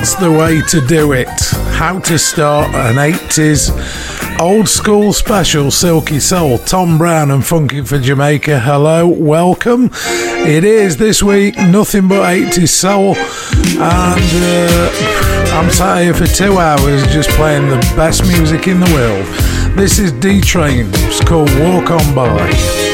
That's the way to do it. How to start an 80s old school special, Silky Soul, Tom Browne and Funkin' for Jamaica. Hello, welcome. It is this week, nothing but 80s soul. And uh, I'm sat here for two hours just playing the best music in the world. This is D Train, it's called Walk On By.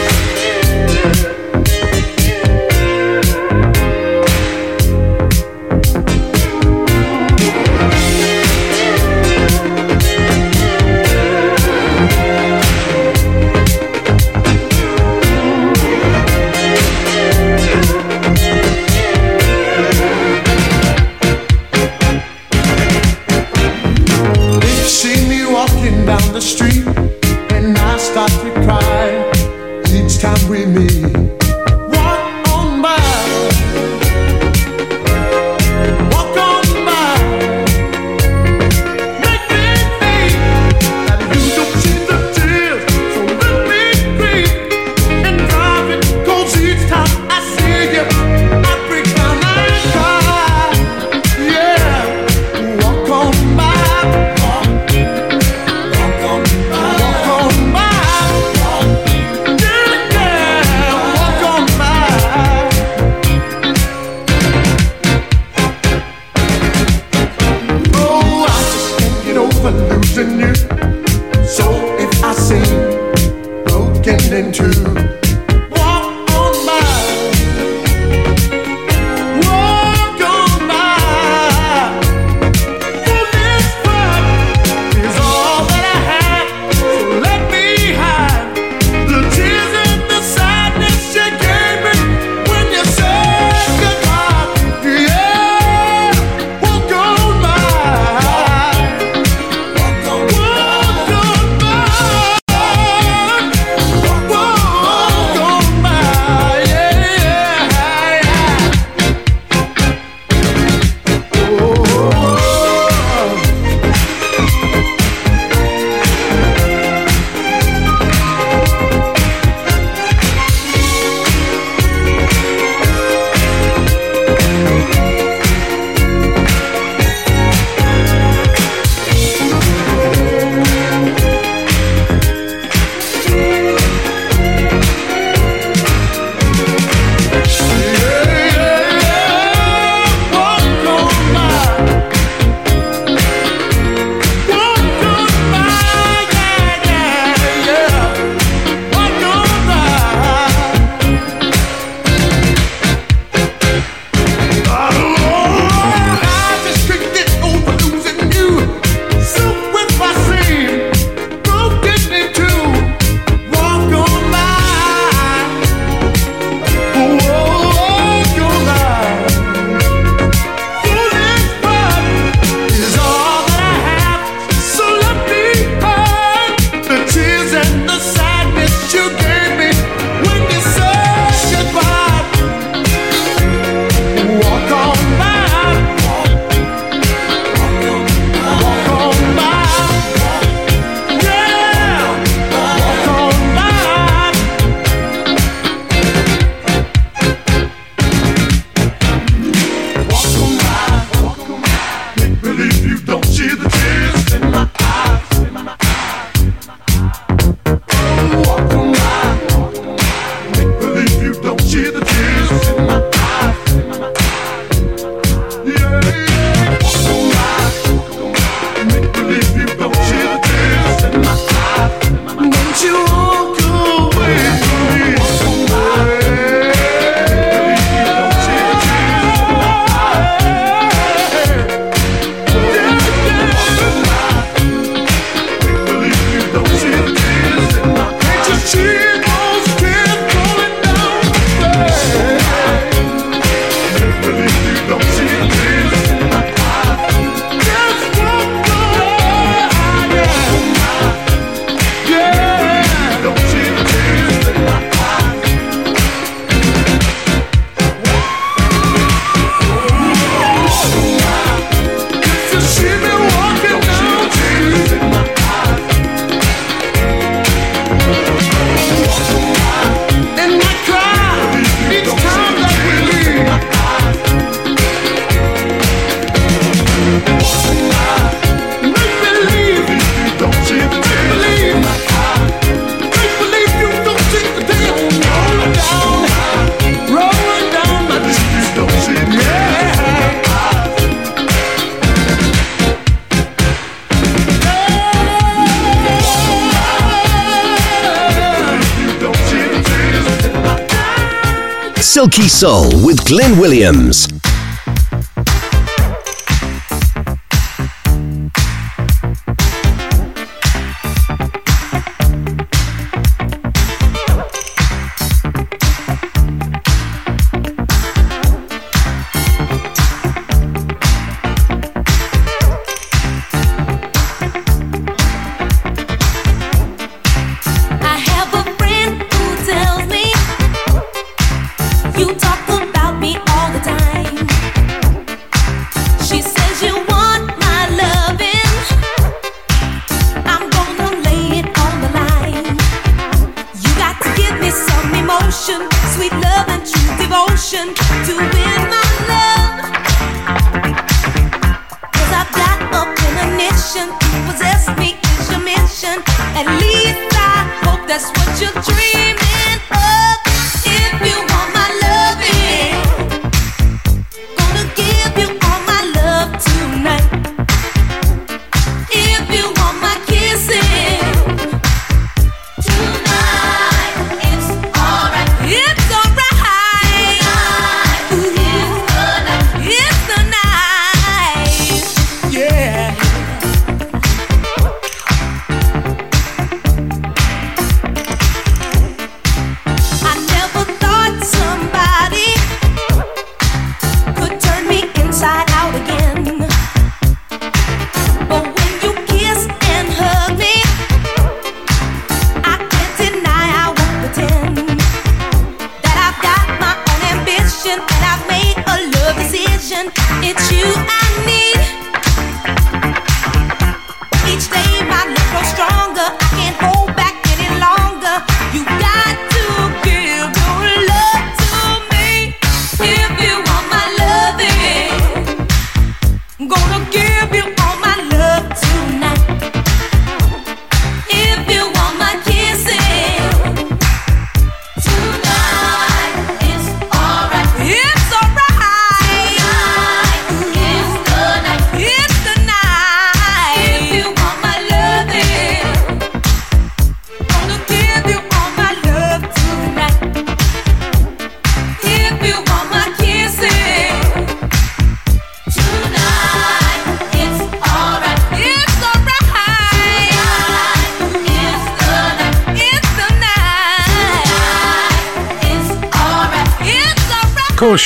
Soul with Glyn Williams.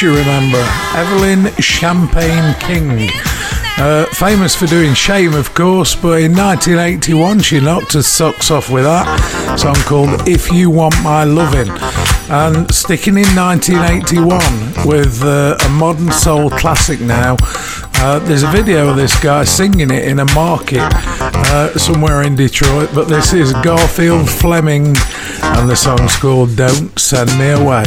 you remember Evelyn Champagne King. Uh, famous for doing Shame, of course, but in 1981 she knocked her socks off with that song called If You Want My Loving." And sticking in 1981 with uh, a modern soul classic now, uh, there's a video of this guy singing it in a market uh, somewhere in Detroit, but this is Garfield Fleming, and the song's called Don't Send Me Away.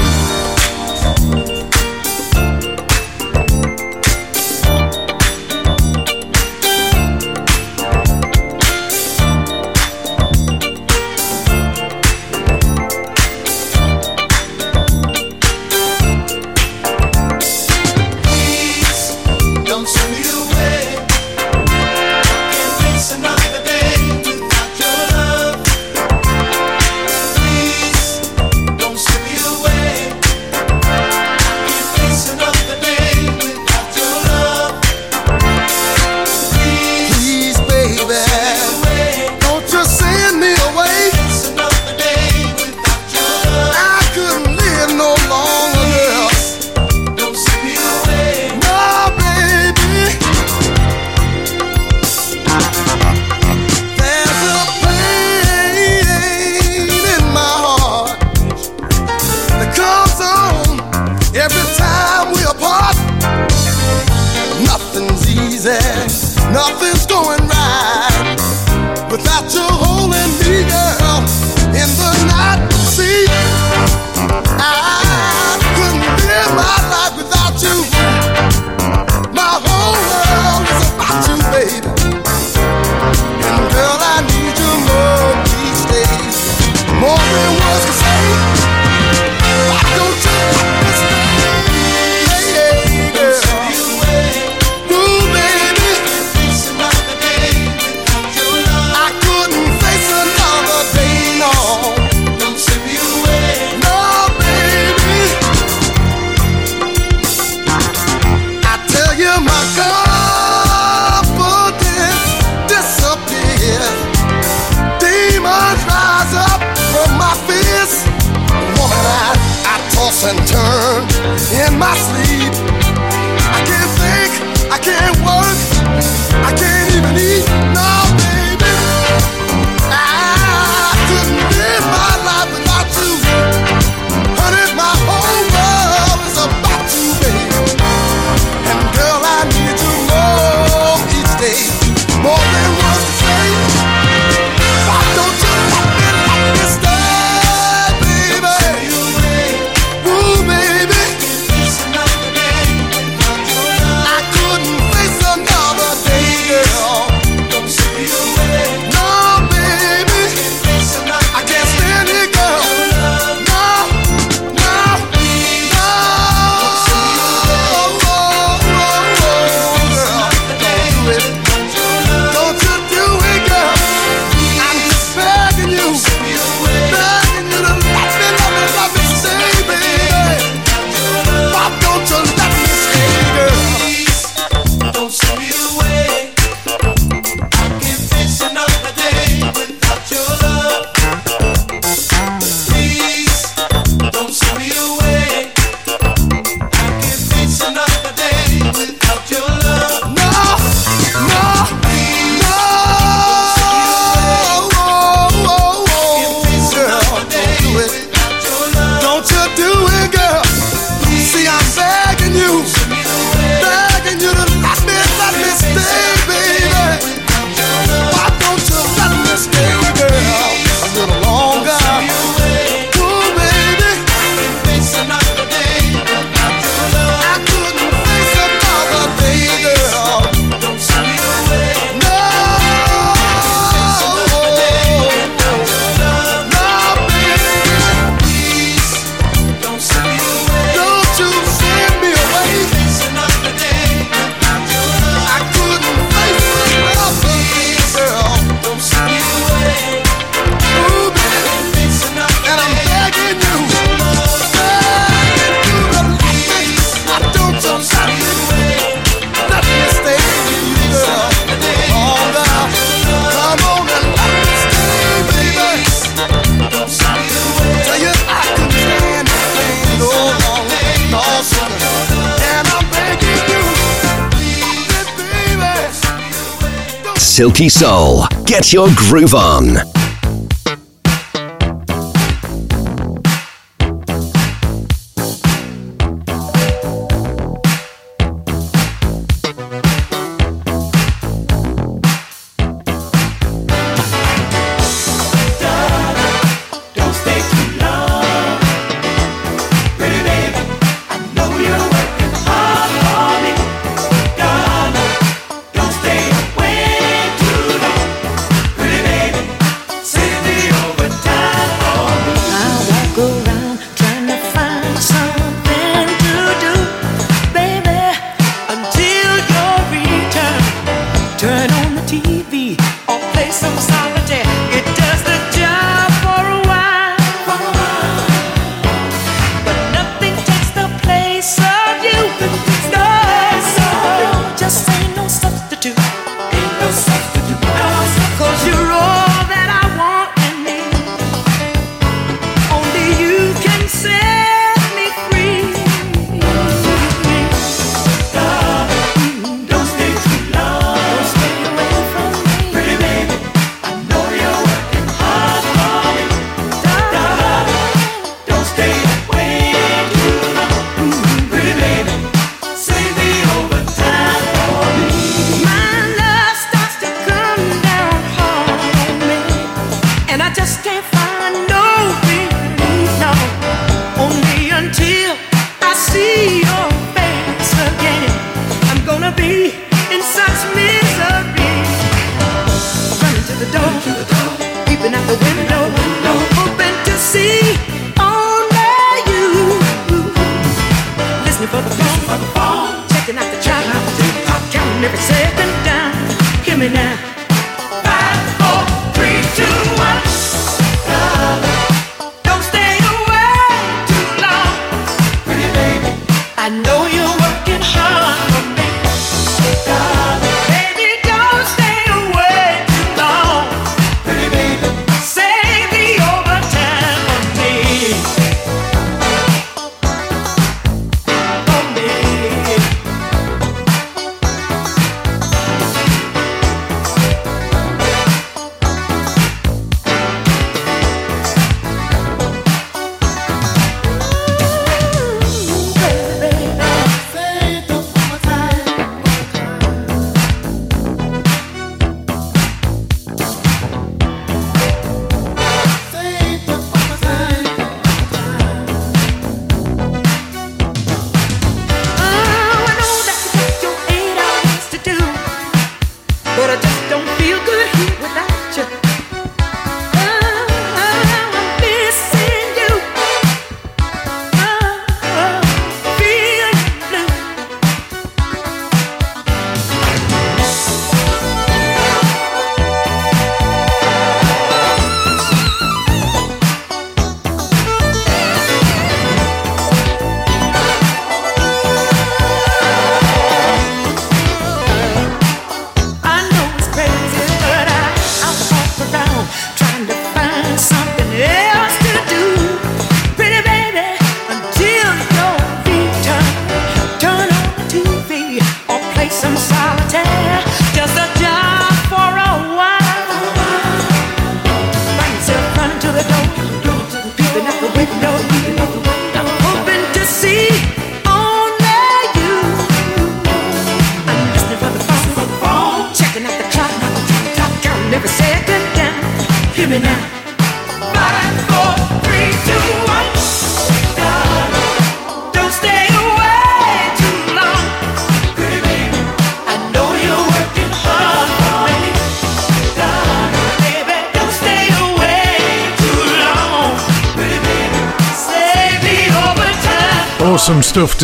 Funky Soul. Get your groove on.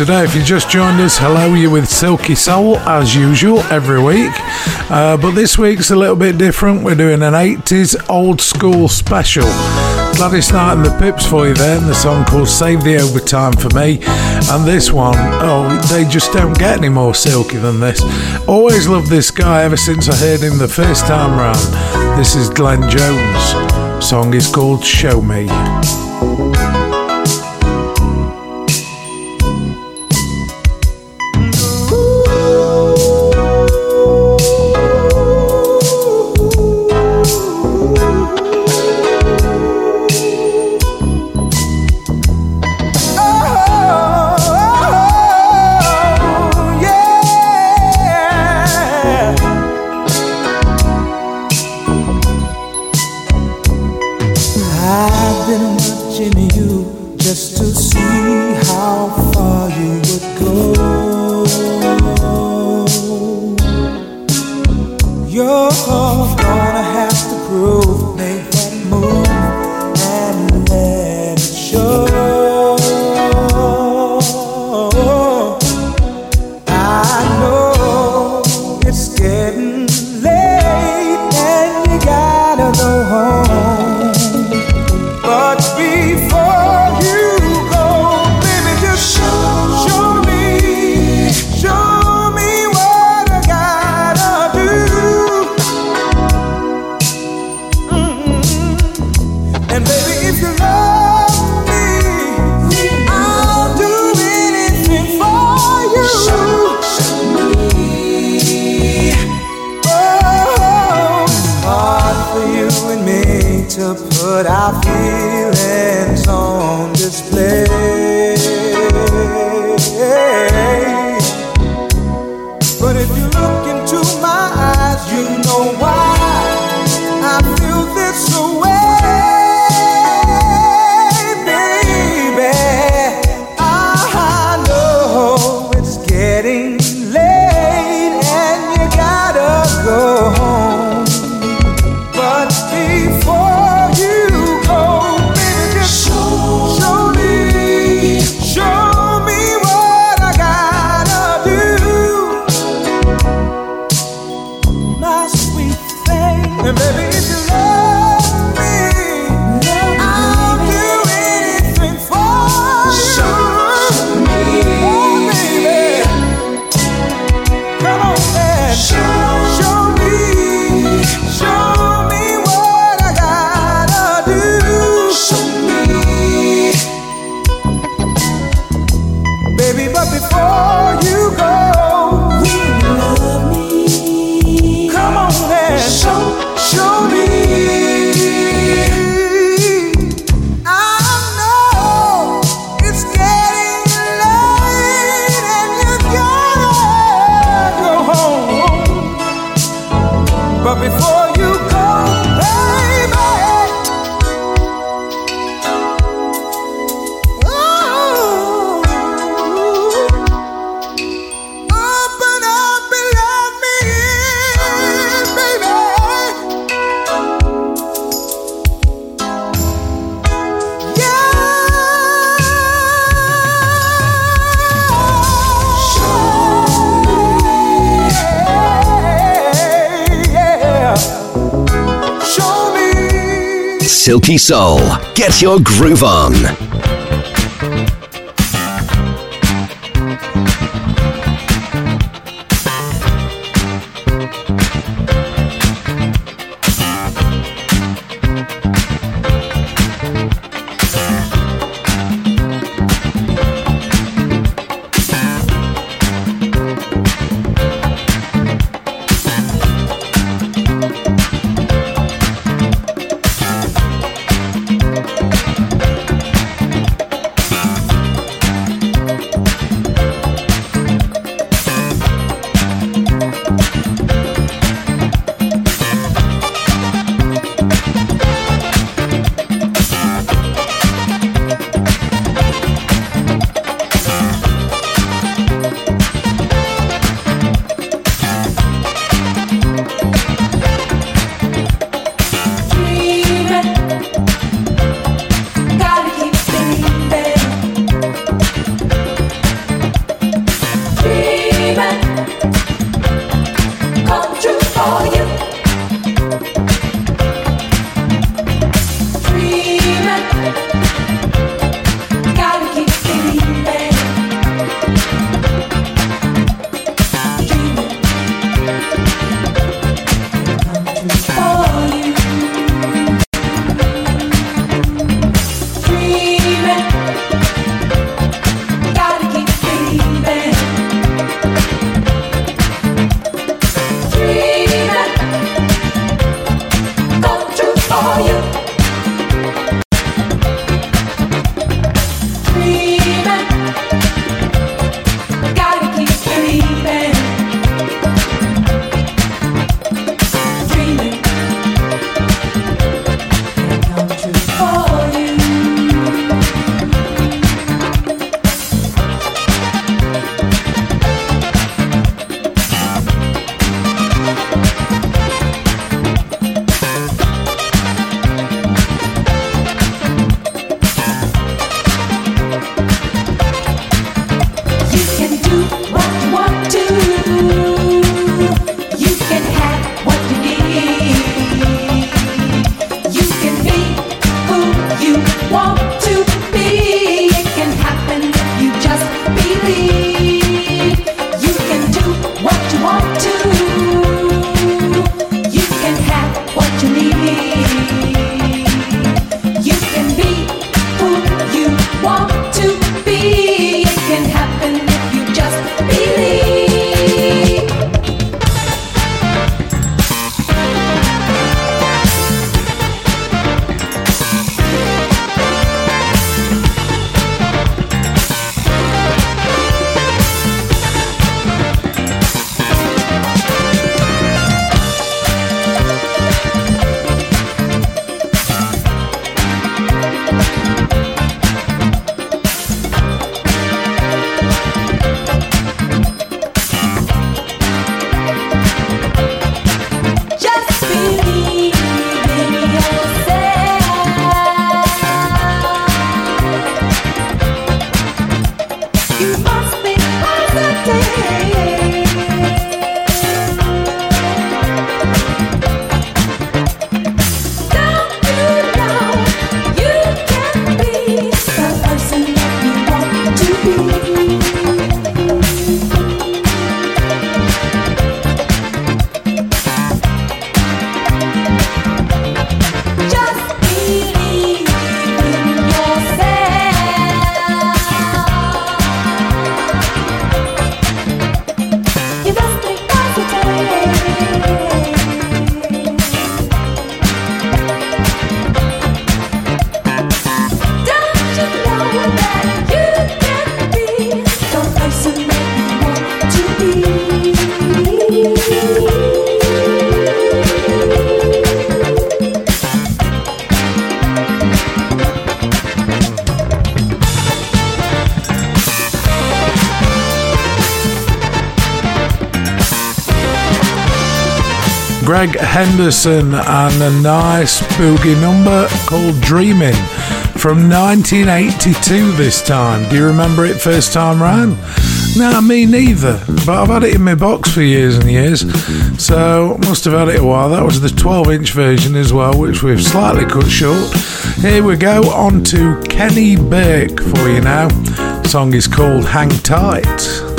today. If you just joined us, hello you with Silky Soul as usual every week. Uh, but this week's a little bit different. We're doing an 80s old school special. Gladys Knight and the Pips for you then. the song called Save the Overtime for Me. And this one, oh, they just don't get any more silky than this. Always loved this guy ever since I heard him the first time round. This is Glenn Jones. Song is called Show Me. Your groove on. Greg Henderson and a nice boogie number called Dreaming from 1982 this time. Do you remember it first time round? No, me neither, but I've had it in my box for years and years, so must have had it a while. That was the 12 inch version as well, which we've slightly cut short. Here we go, on to Kenny Burke for you now. The song is called Hang Tight.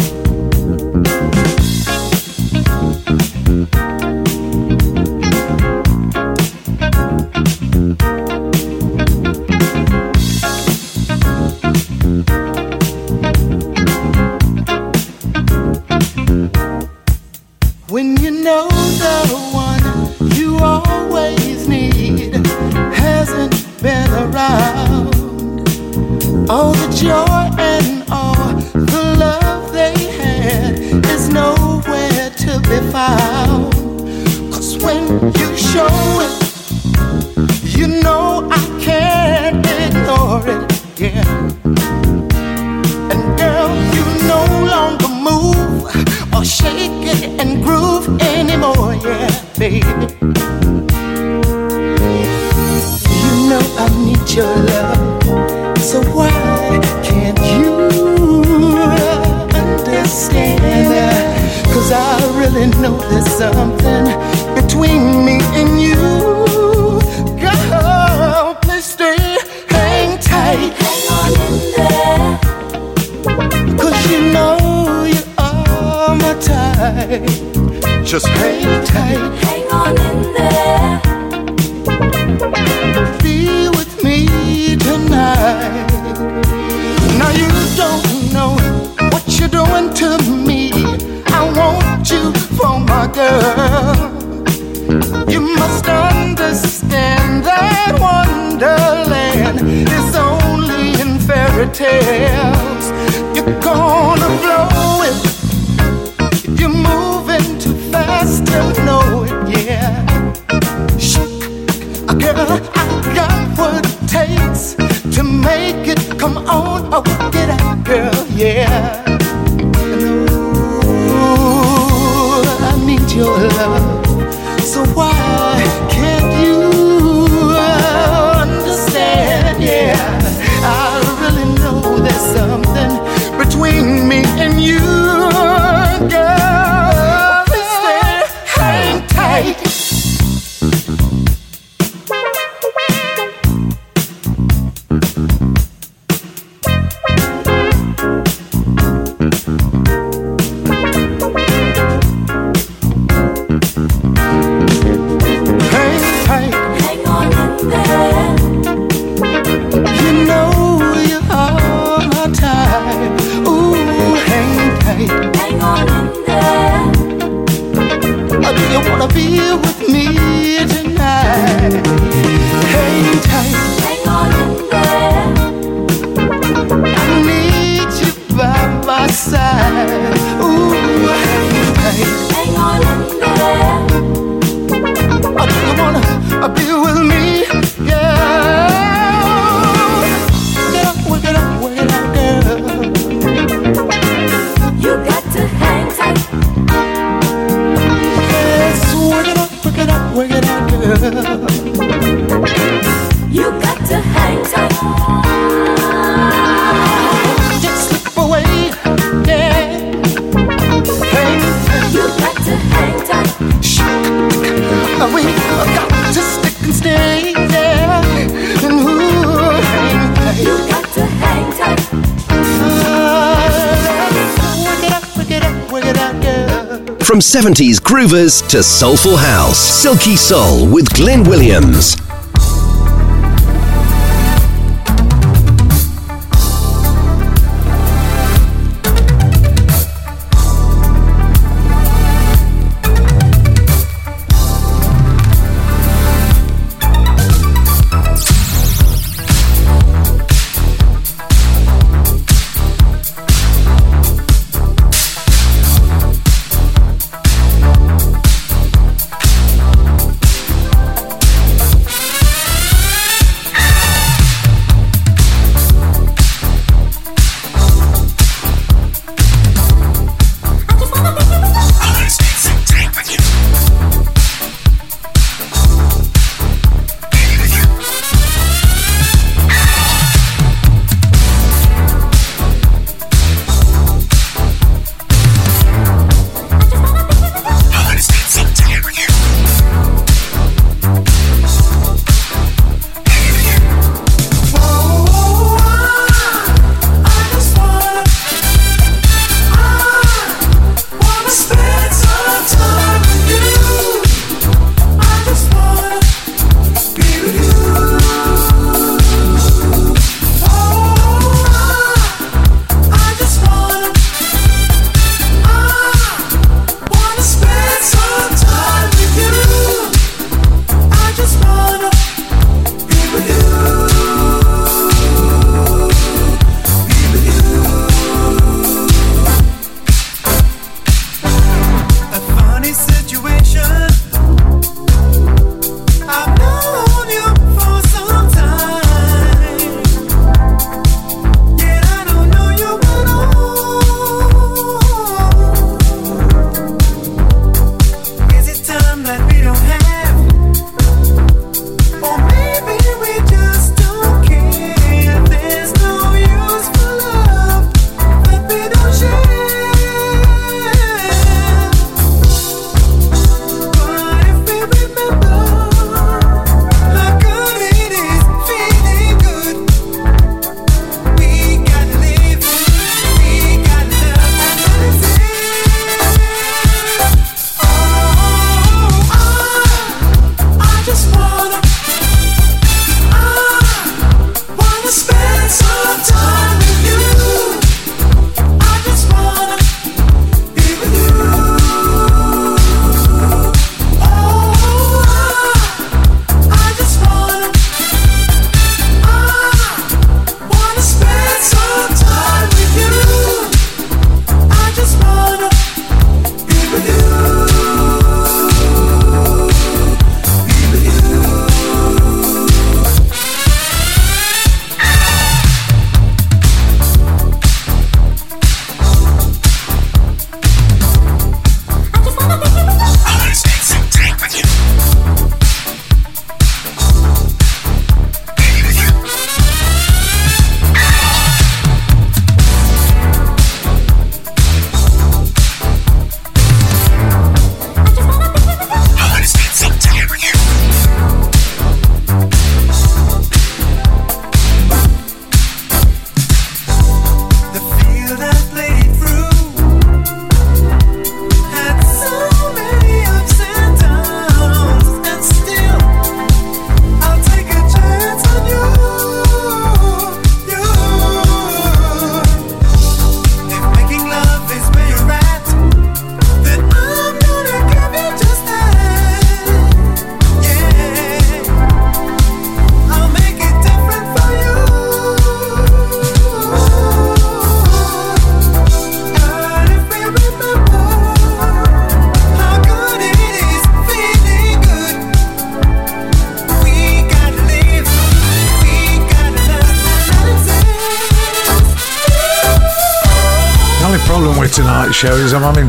70s groovers to soulful house, Silky Soul with Glyn Williams.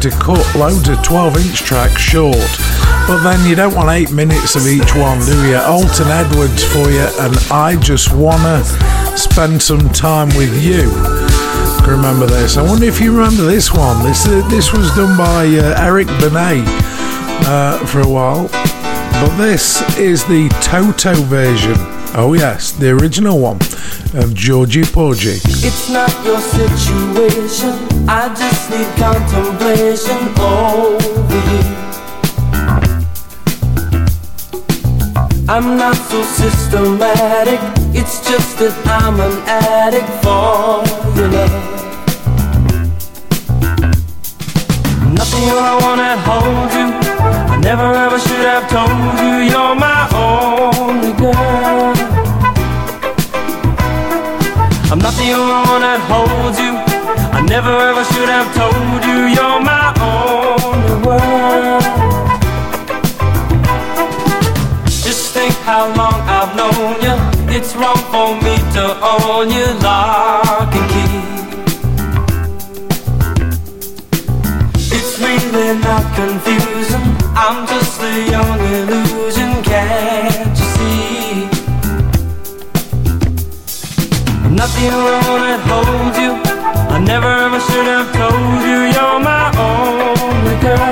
To cut loads of 12 inch tracks short. But then you don't want eight minutes of each one, do you? Alton Edwards for you, and I just wanna spend some time with you. Remember this? I wonder if you remember this one. This uh, this was done by uh, Eric Benet uh, for a while, but this is the Toto version. Oh yes, the original one of Georgie Porgy. It's not your situation. I just need contemplation over you. I'm not so systematic. It's just that I'm an addict for your love. Nothing I wanna hold you. I never ever should have told you you're my only girl. I'm not the only one that holds you. I never ever should have told you you're my only world. Just think how long I've known you. It's wrong for me to own you lock and key. It's really not confusing. I'm just a young illusion, can't you see? I'm not the only one that holds you. Never ever should have told you you're my only girl.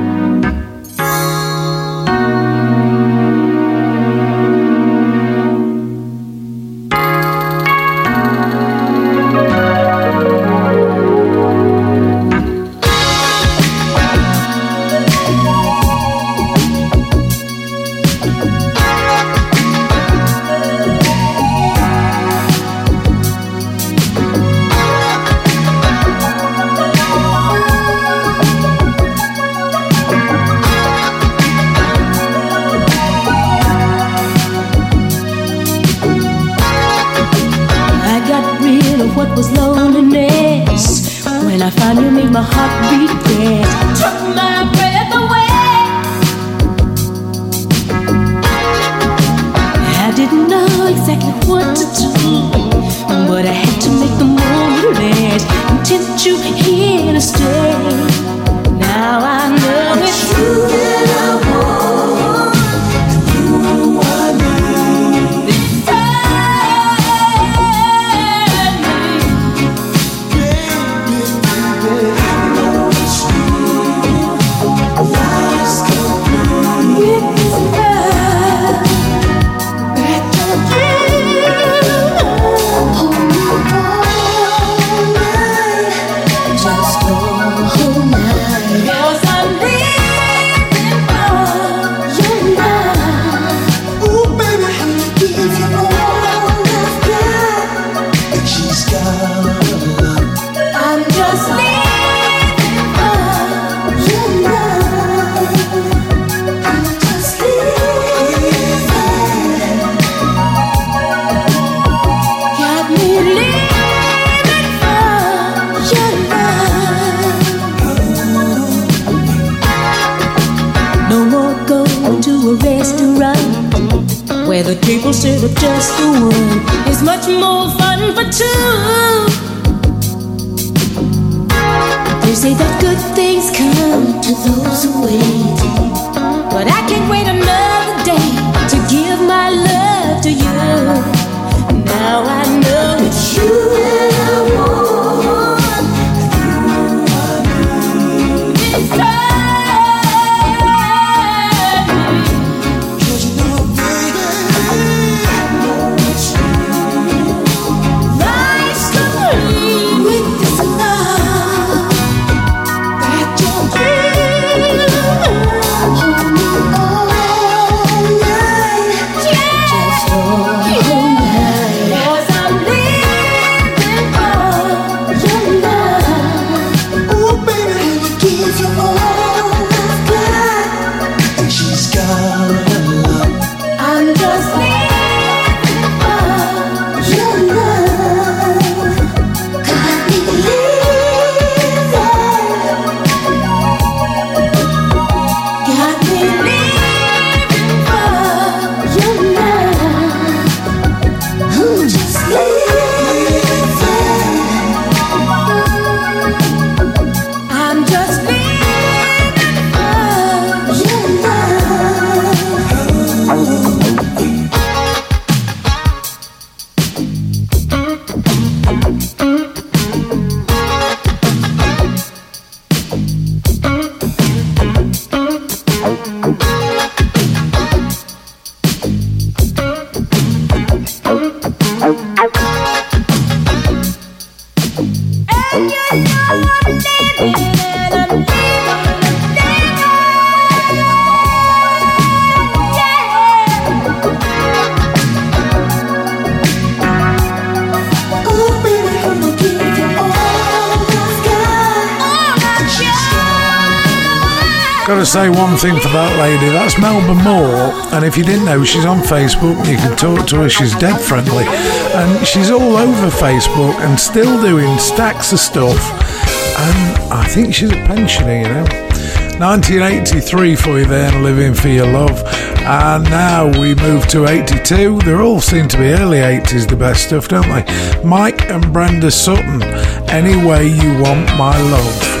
Say one thing for that lady. That's Melba Moore, and if you didn't know, she's on Facebook. You can talk to her. She's dead friendly, and she's all over Facebook and still doing stacks of stuff. And I think she's a pensioner, you know. 1983 for you there, and living for your love. And now we move to 82. They all seem to be early 80s, the best stuff, don't they? Mike and Brenda Sutton. Any way you want my love.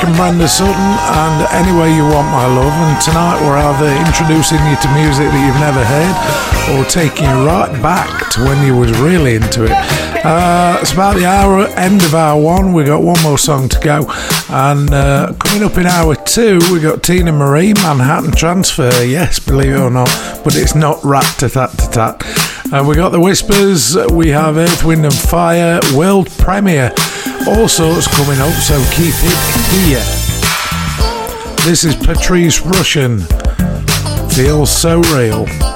And Sutton and Anyway You Want My Love. And tonight we're either introducing you to music that you've never heard or taking you right back to when you was really into it. Uh, it's about the hour end of hour one. We got one more song to go. And uh, coming up in hour two, we got Teena Marie, Manhattan Transfer. Yes, believe it or not, but it's not rat tat tat tat. Uh, we got the Whispers, we have Earth, Wind and Fire, world premiere, all sorts coming up, so keep it here. This is Patrice Rushen, Feels So Real.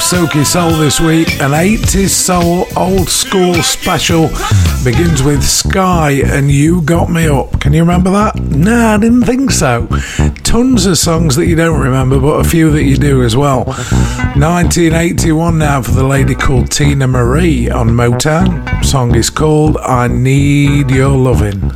Silky Soul this week, an 80s soul old school special begins with Skyy and You Got Me Up. Can you remember that? No, I didn't think so. Tons of songs that you don't remember, but a few that you do as well. 1981 now for the lady called Teena Marie on Motown. Song is called I Need Your Loving.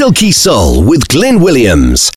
Silky Soul with Glyn Williams.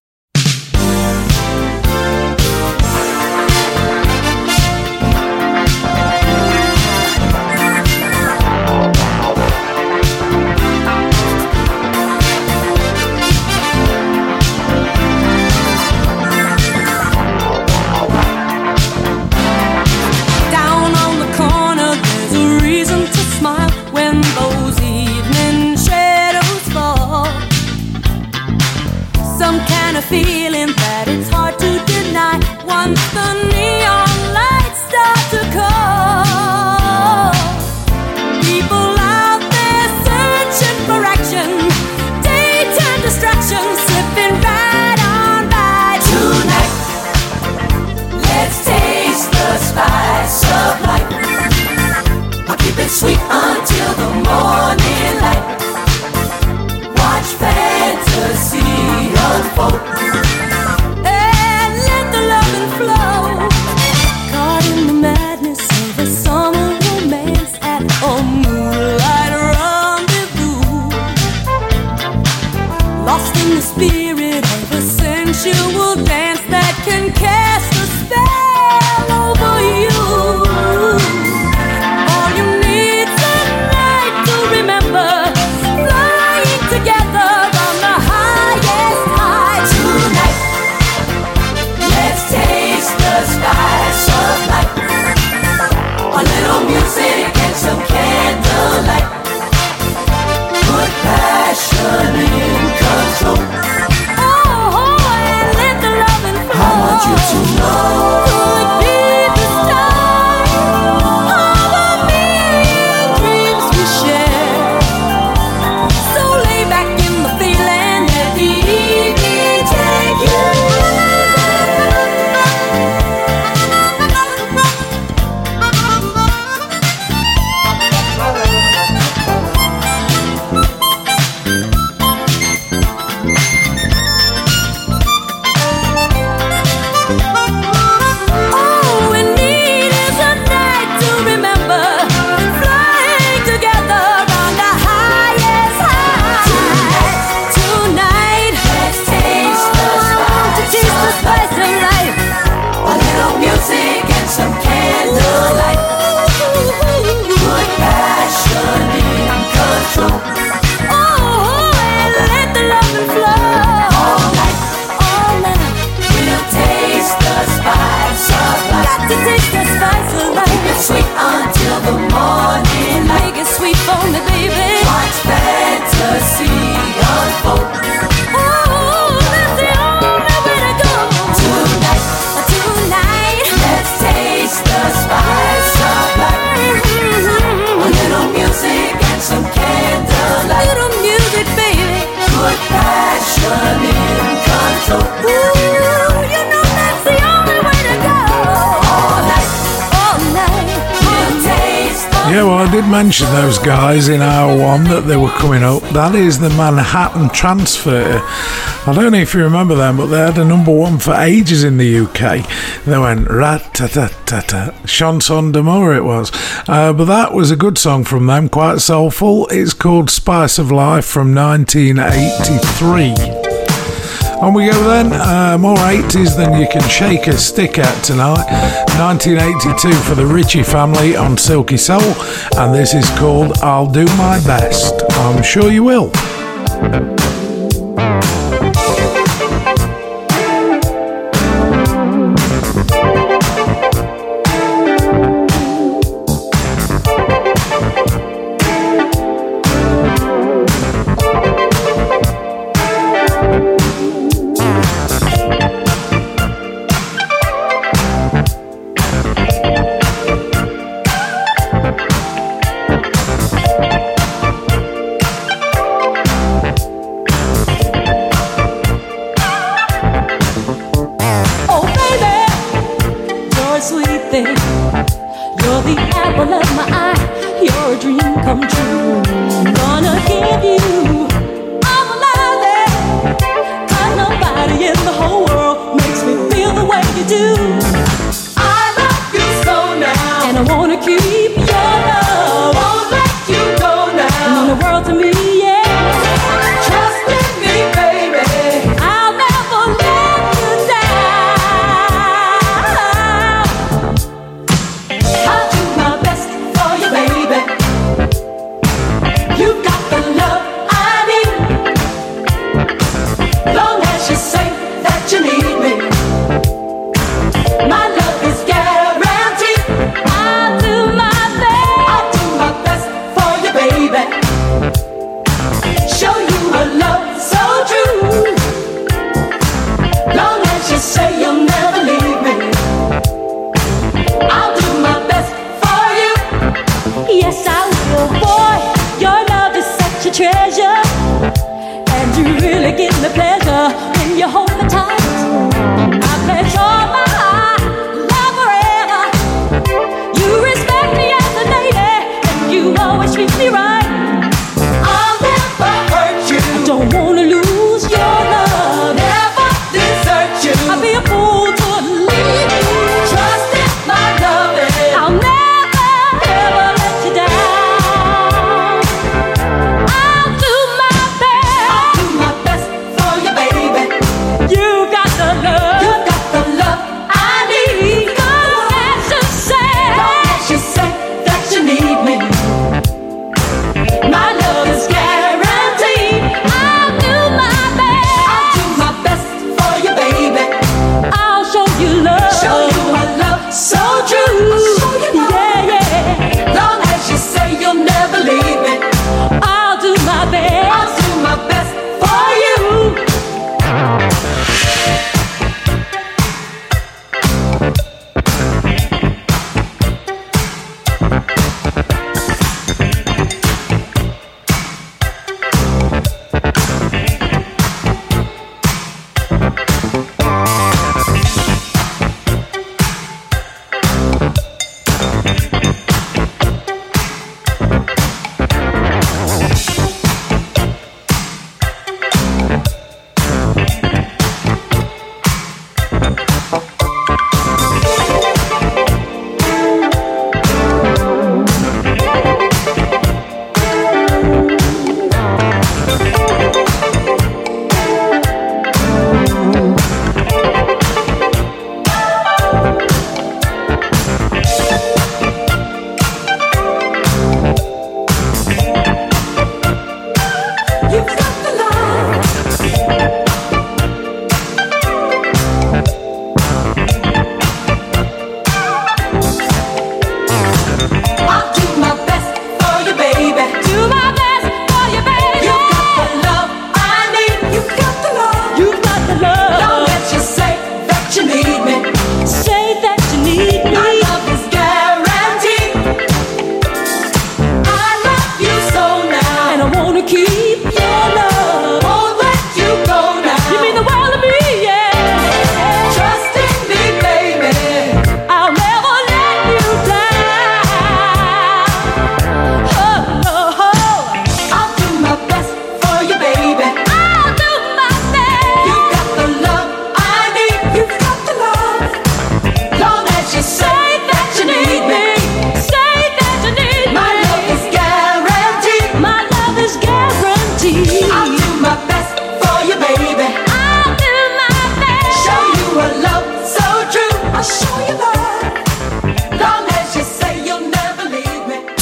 guys in hour one that they were coming up. That is the Manhattan Transfer. I don't know if you remember them, but they had a number one for ages in the UK. They went rat ta ta ta ta. Chanson d'amour it was. Uh, but that was a good song from them, quite soulful. It's called Spice of Life from 1983. On we go then. Uh, more 80s than you can shake a stick at tonight. 1982 for the Ritchie family on Silky Soul, and this is called I'll Do My Best. I'm sure you will.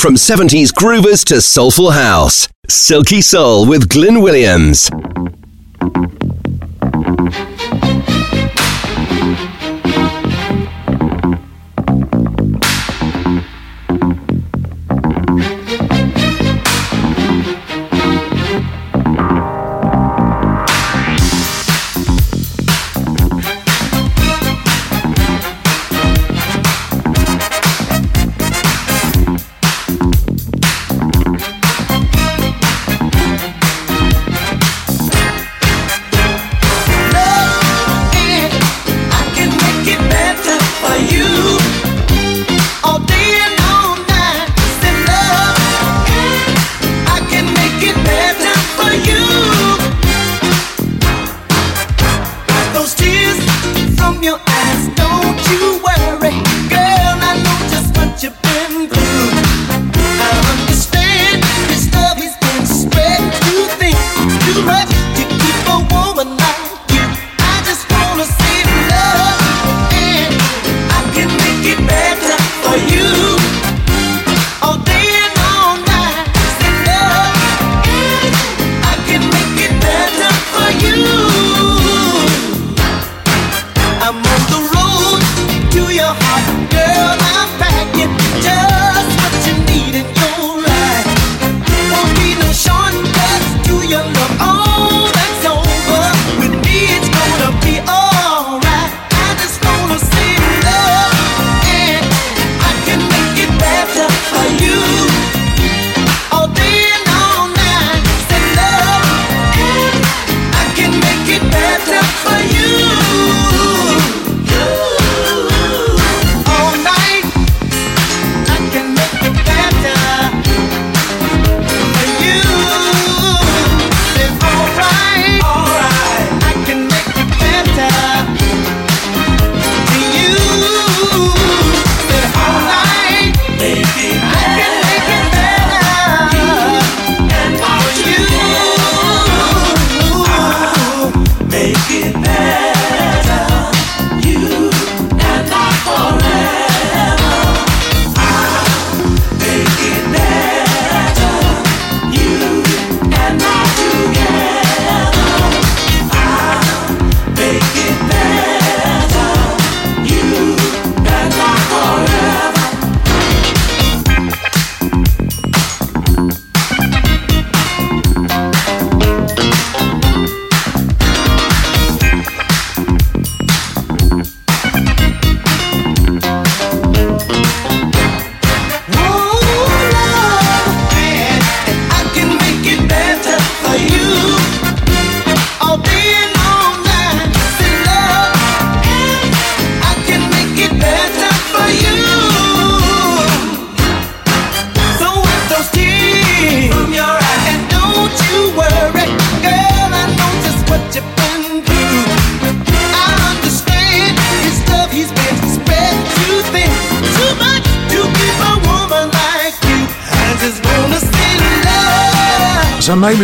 From 70s groovers to soulful house, Silky Soul with Glyn Williams.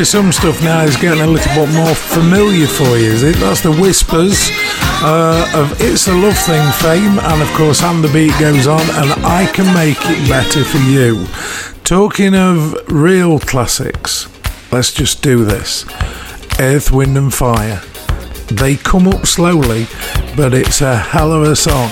some stuff now is getting a little bit more familiar for you, is it? That's the Whispers uh, of It's a Love Thing fame, and of course, And the Beat Goes On, and I Can Make It Better for You. Talking of real classics, let's just do this Earth, Wind, and Fire. They come up slowly, but it's a hell of a song.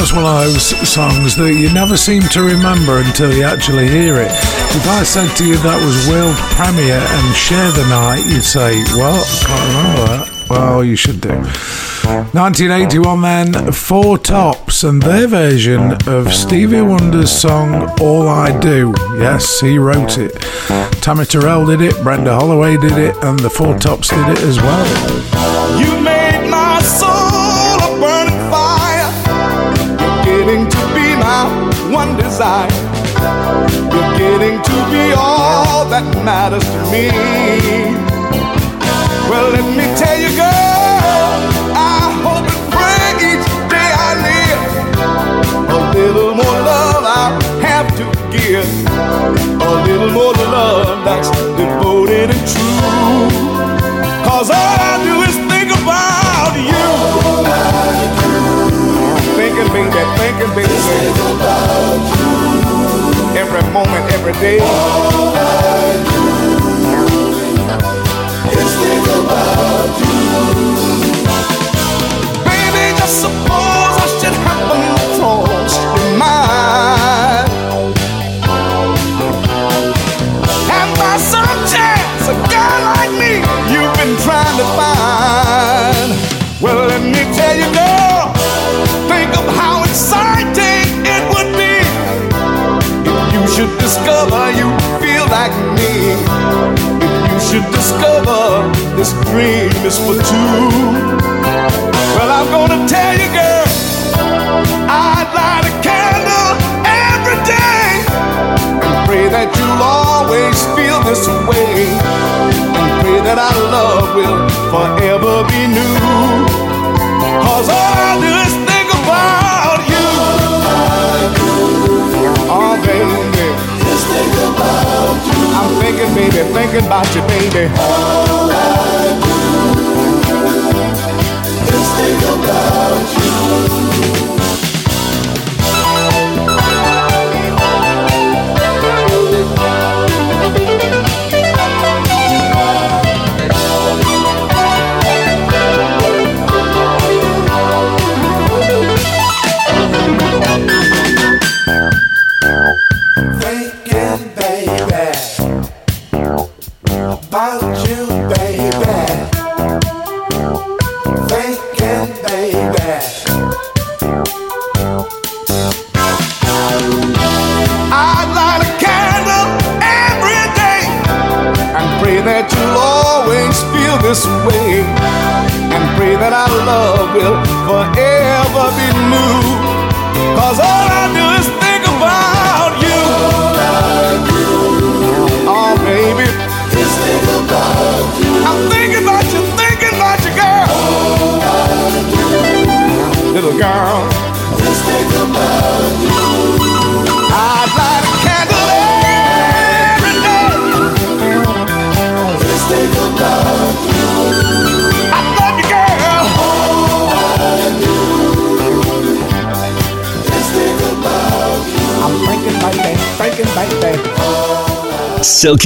That's one of those songs that you never seem to remember until you actually hear it. If I said to you that was world premiere and share the night, you'd say, well, I can't remember that. Well, you should do. 1981 then, Four Tops and their version of Stevie Wonder's song All I Do. Yes, he wrote it. Tammi Terrell did it, Brenda Holloway did it, and the Four Tops did it as well. One. You're getting to be all that matters to me. Well, let me tell you, girl, I hope and pray each day I live. A little more love I have to give. A little more love that's devoted and true. Cause all I do is think about you. Thinking, baby, thinking, baby. Every moment, every day.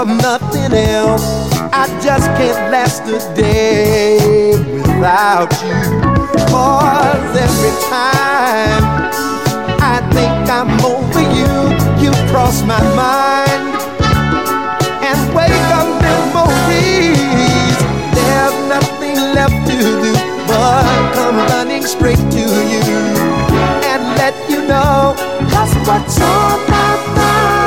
Of nothing else. I just can't last a day without you. Cause every time I think I'm over you, you cross my mind and wake up memories. There's nothing left to do but come running straight to you and let you know just what's on my mind.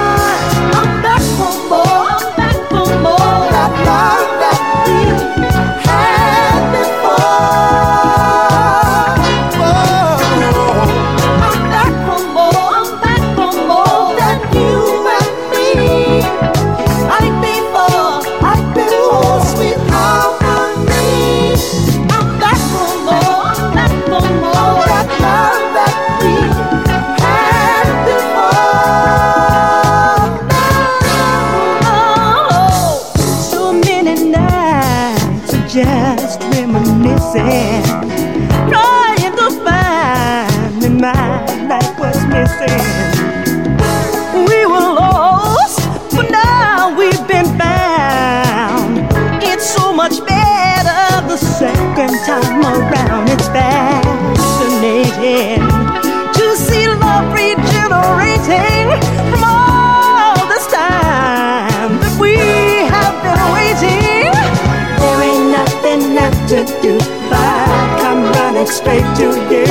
Straight to you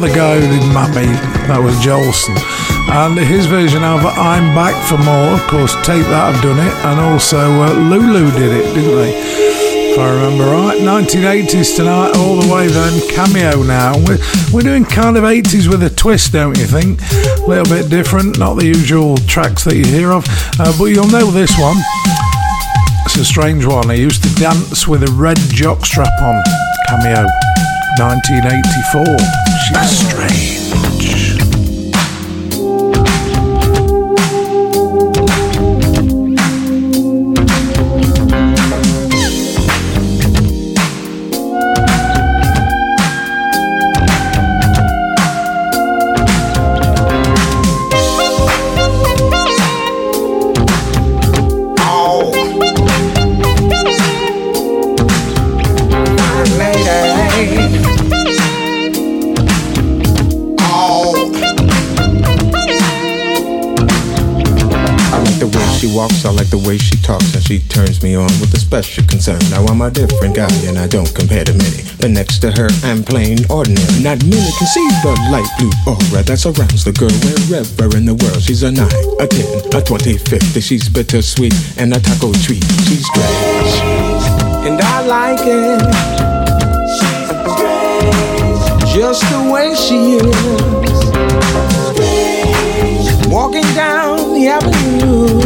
not the guy who did Mammy. That was Jolson. And his version of I'm Back for More, of course, Take That I've Done It. And also uh, Lulu did it, didn't they? If I remember right. 1980s tonight, all the way then. Cameo now. We're, we're doing kind of 80s with a twist, don't you think? A little bit different, not the usual tracks that you hear of. Uh, but you'll know this one. It's a strange one. He used to dance with a red jockstrap on. Cameo, 1984. She's strange. She turns me on with a special concern. Now I'm a different guy and I don't compare to many. But next to her, I'm plain ordinary. Not many can see the light blue aura that surrounds the girl wherever in the world. She's a 9, a 10, a twenty, fifty. She's bittersweet and a taco treat. She's strange. And I like it. She's. Just the way she is. Walking down the avenue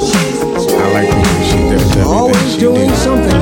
Like the way she does everything Always doing did. something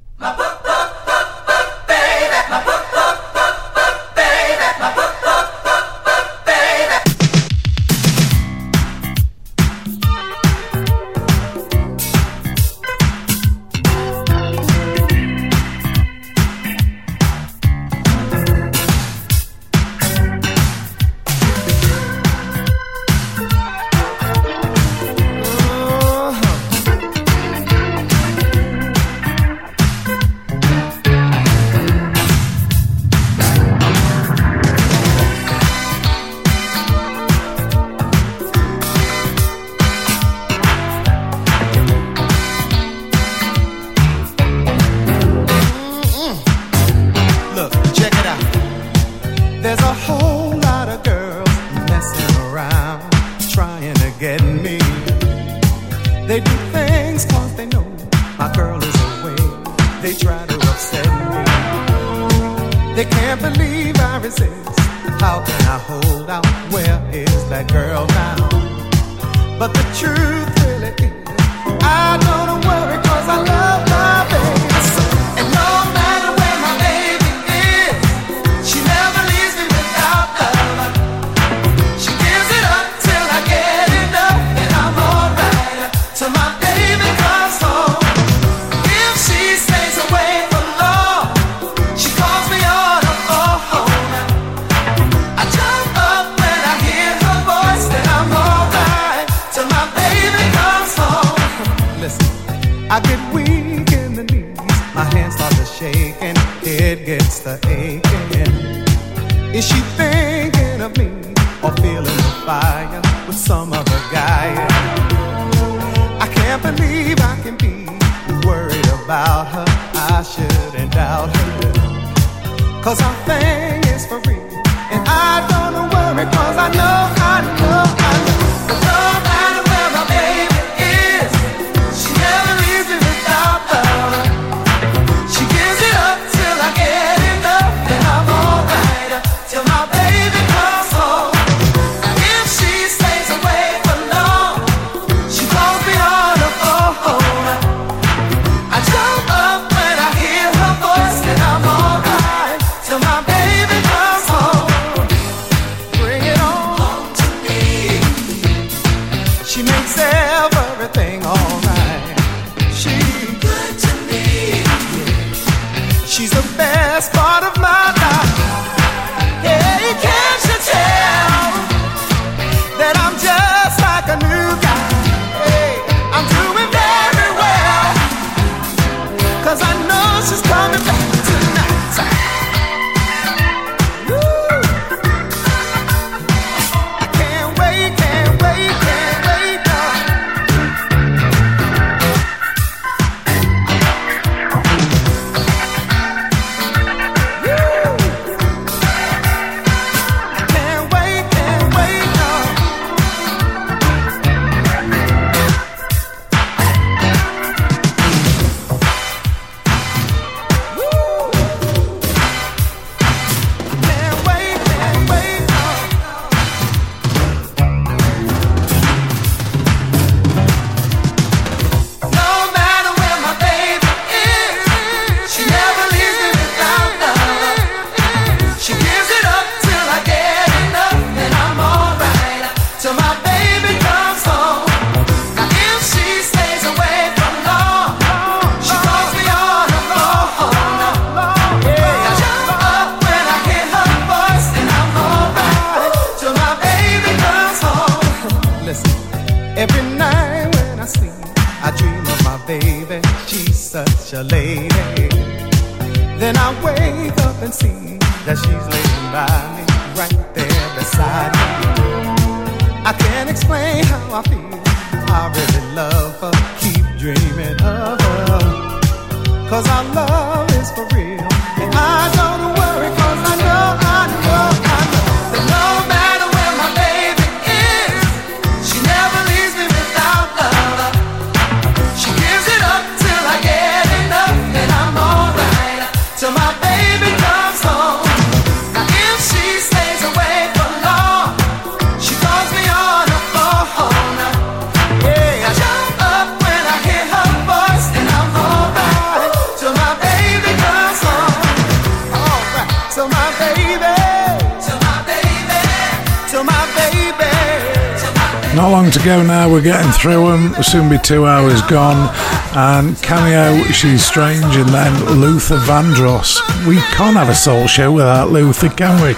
we're getting through them. We'll soon be two hours gone. And Cameo, She's Strange, and then Luther Vandross. We can't have a soul show without Luther, can we?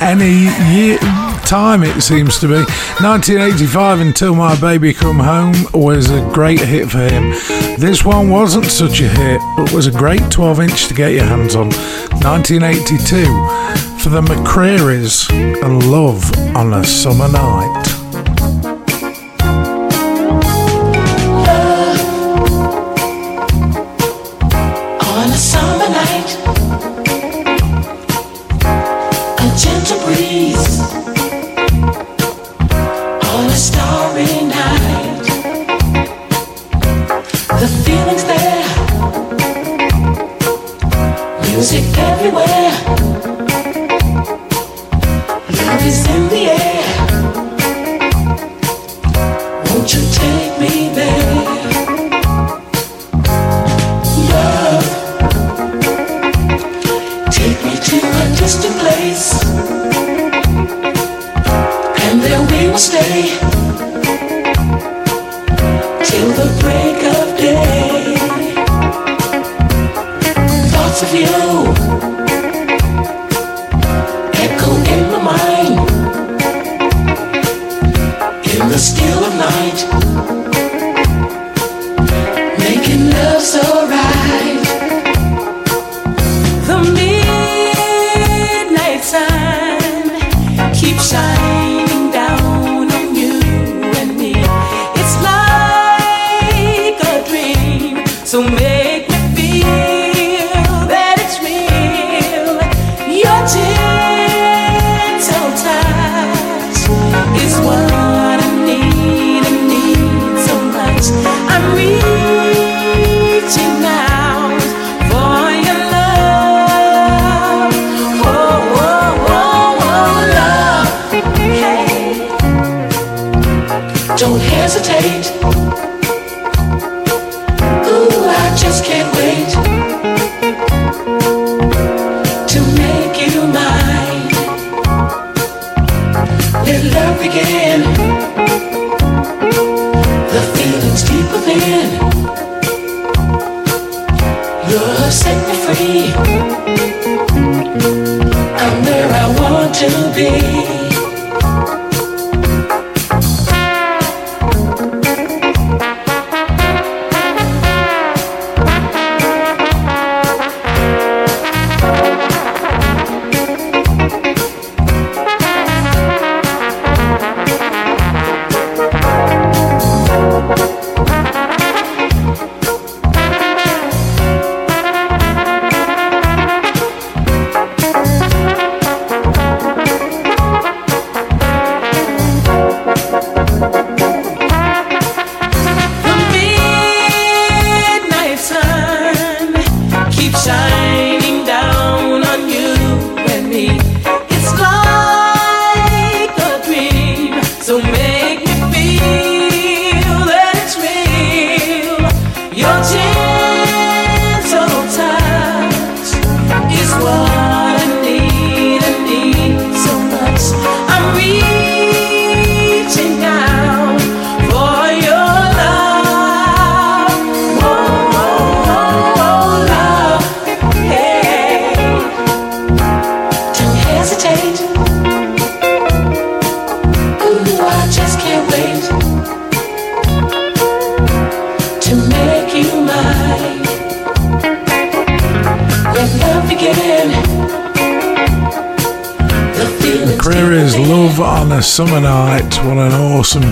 Any year, time, it seems to be. 1985, Until My Baby Come Home, was a great hit for him. This one wasn't such a hit, but was a great 12 inch to get your hands on. 1982, for the McCrary's and Love on a Summer Night.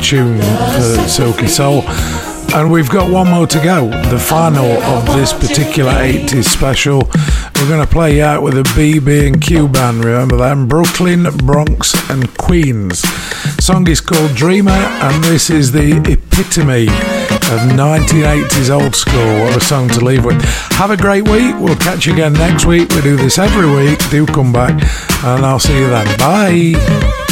Tune for Silky Soul. And we've got one more to go, the final of this particular 80s special. We're going to play out with a BB and Q band, remember them? Brooklyn, Bronx, and Queens. Song is called Dreamer, and this is the epitome of 1980s old school. What a song to leave with. Have a great week. We'll catch you again next week. We do this every week. Do come back, and I'll see you then. Bye.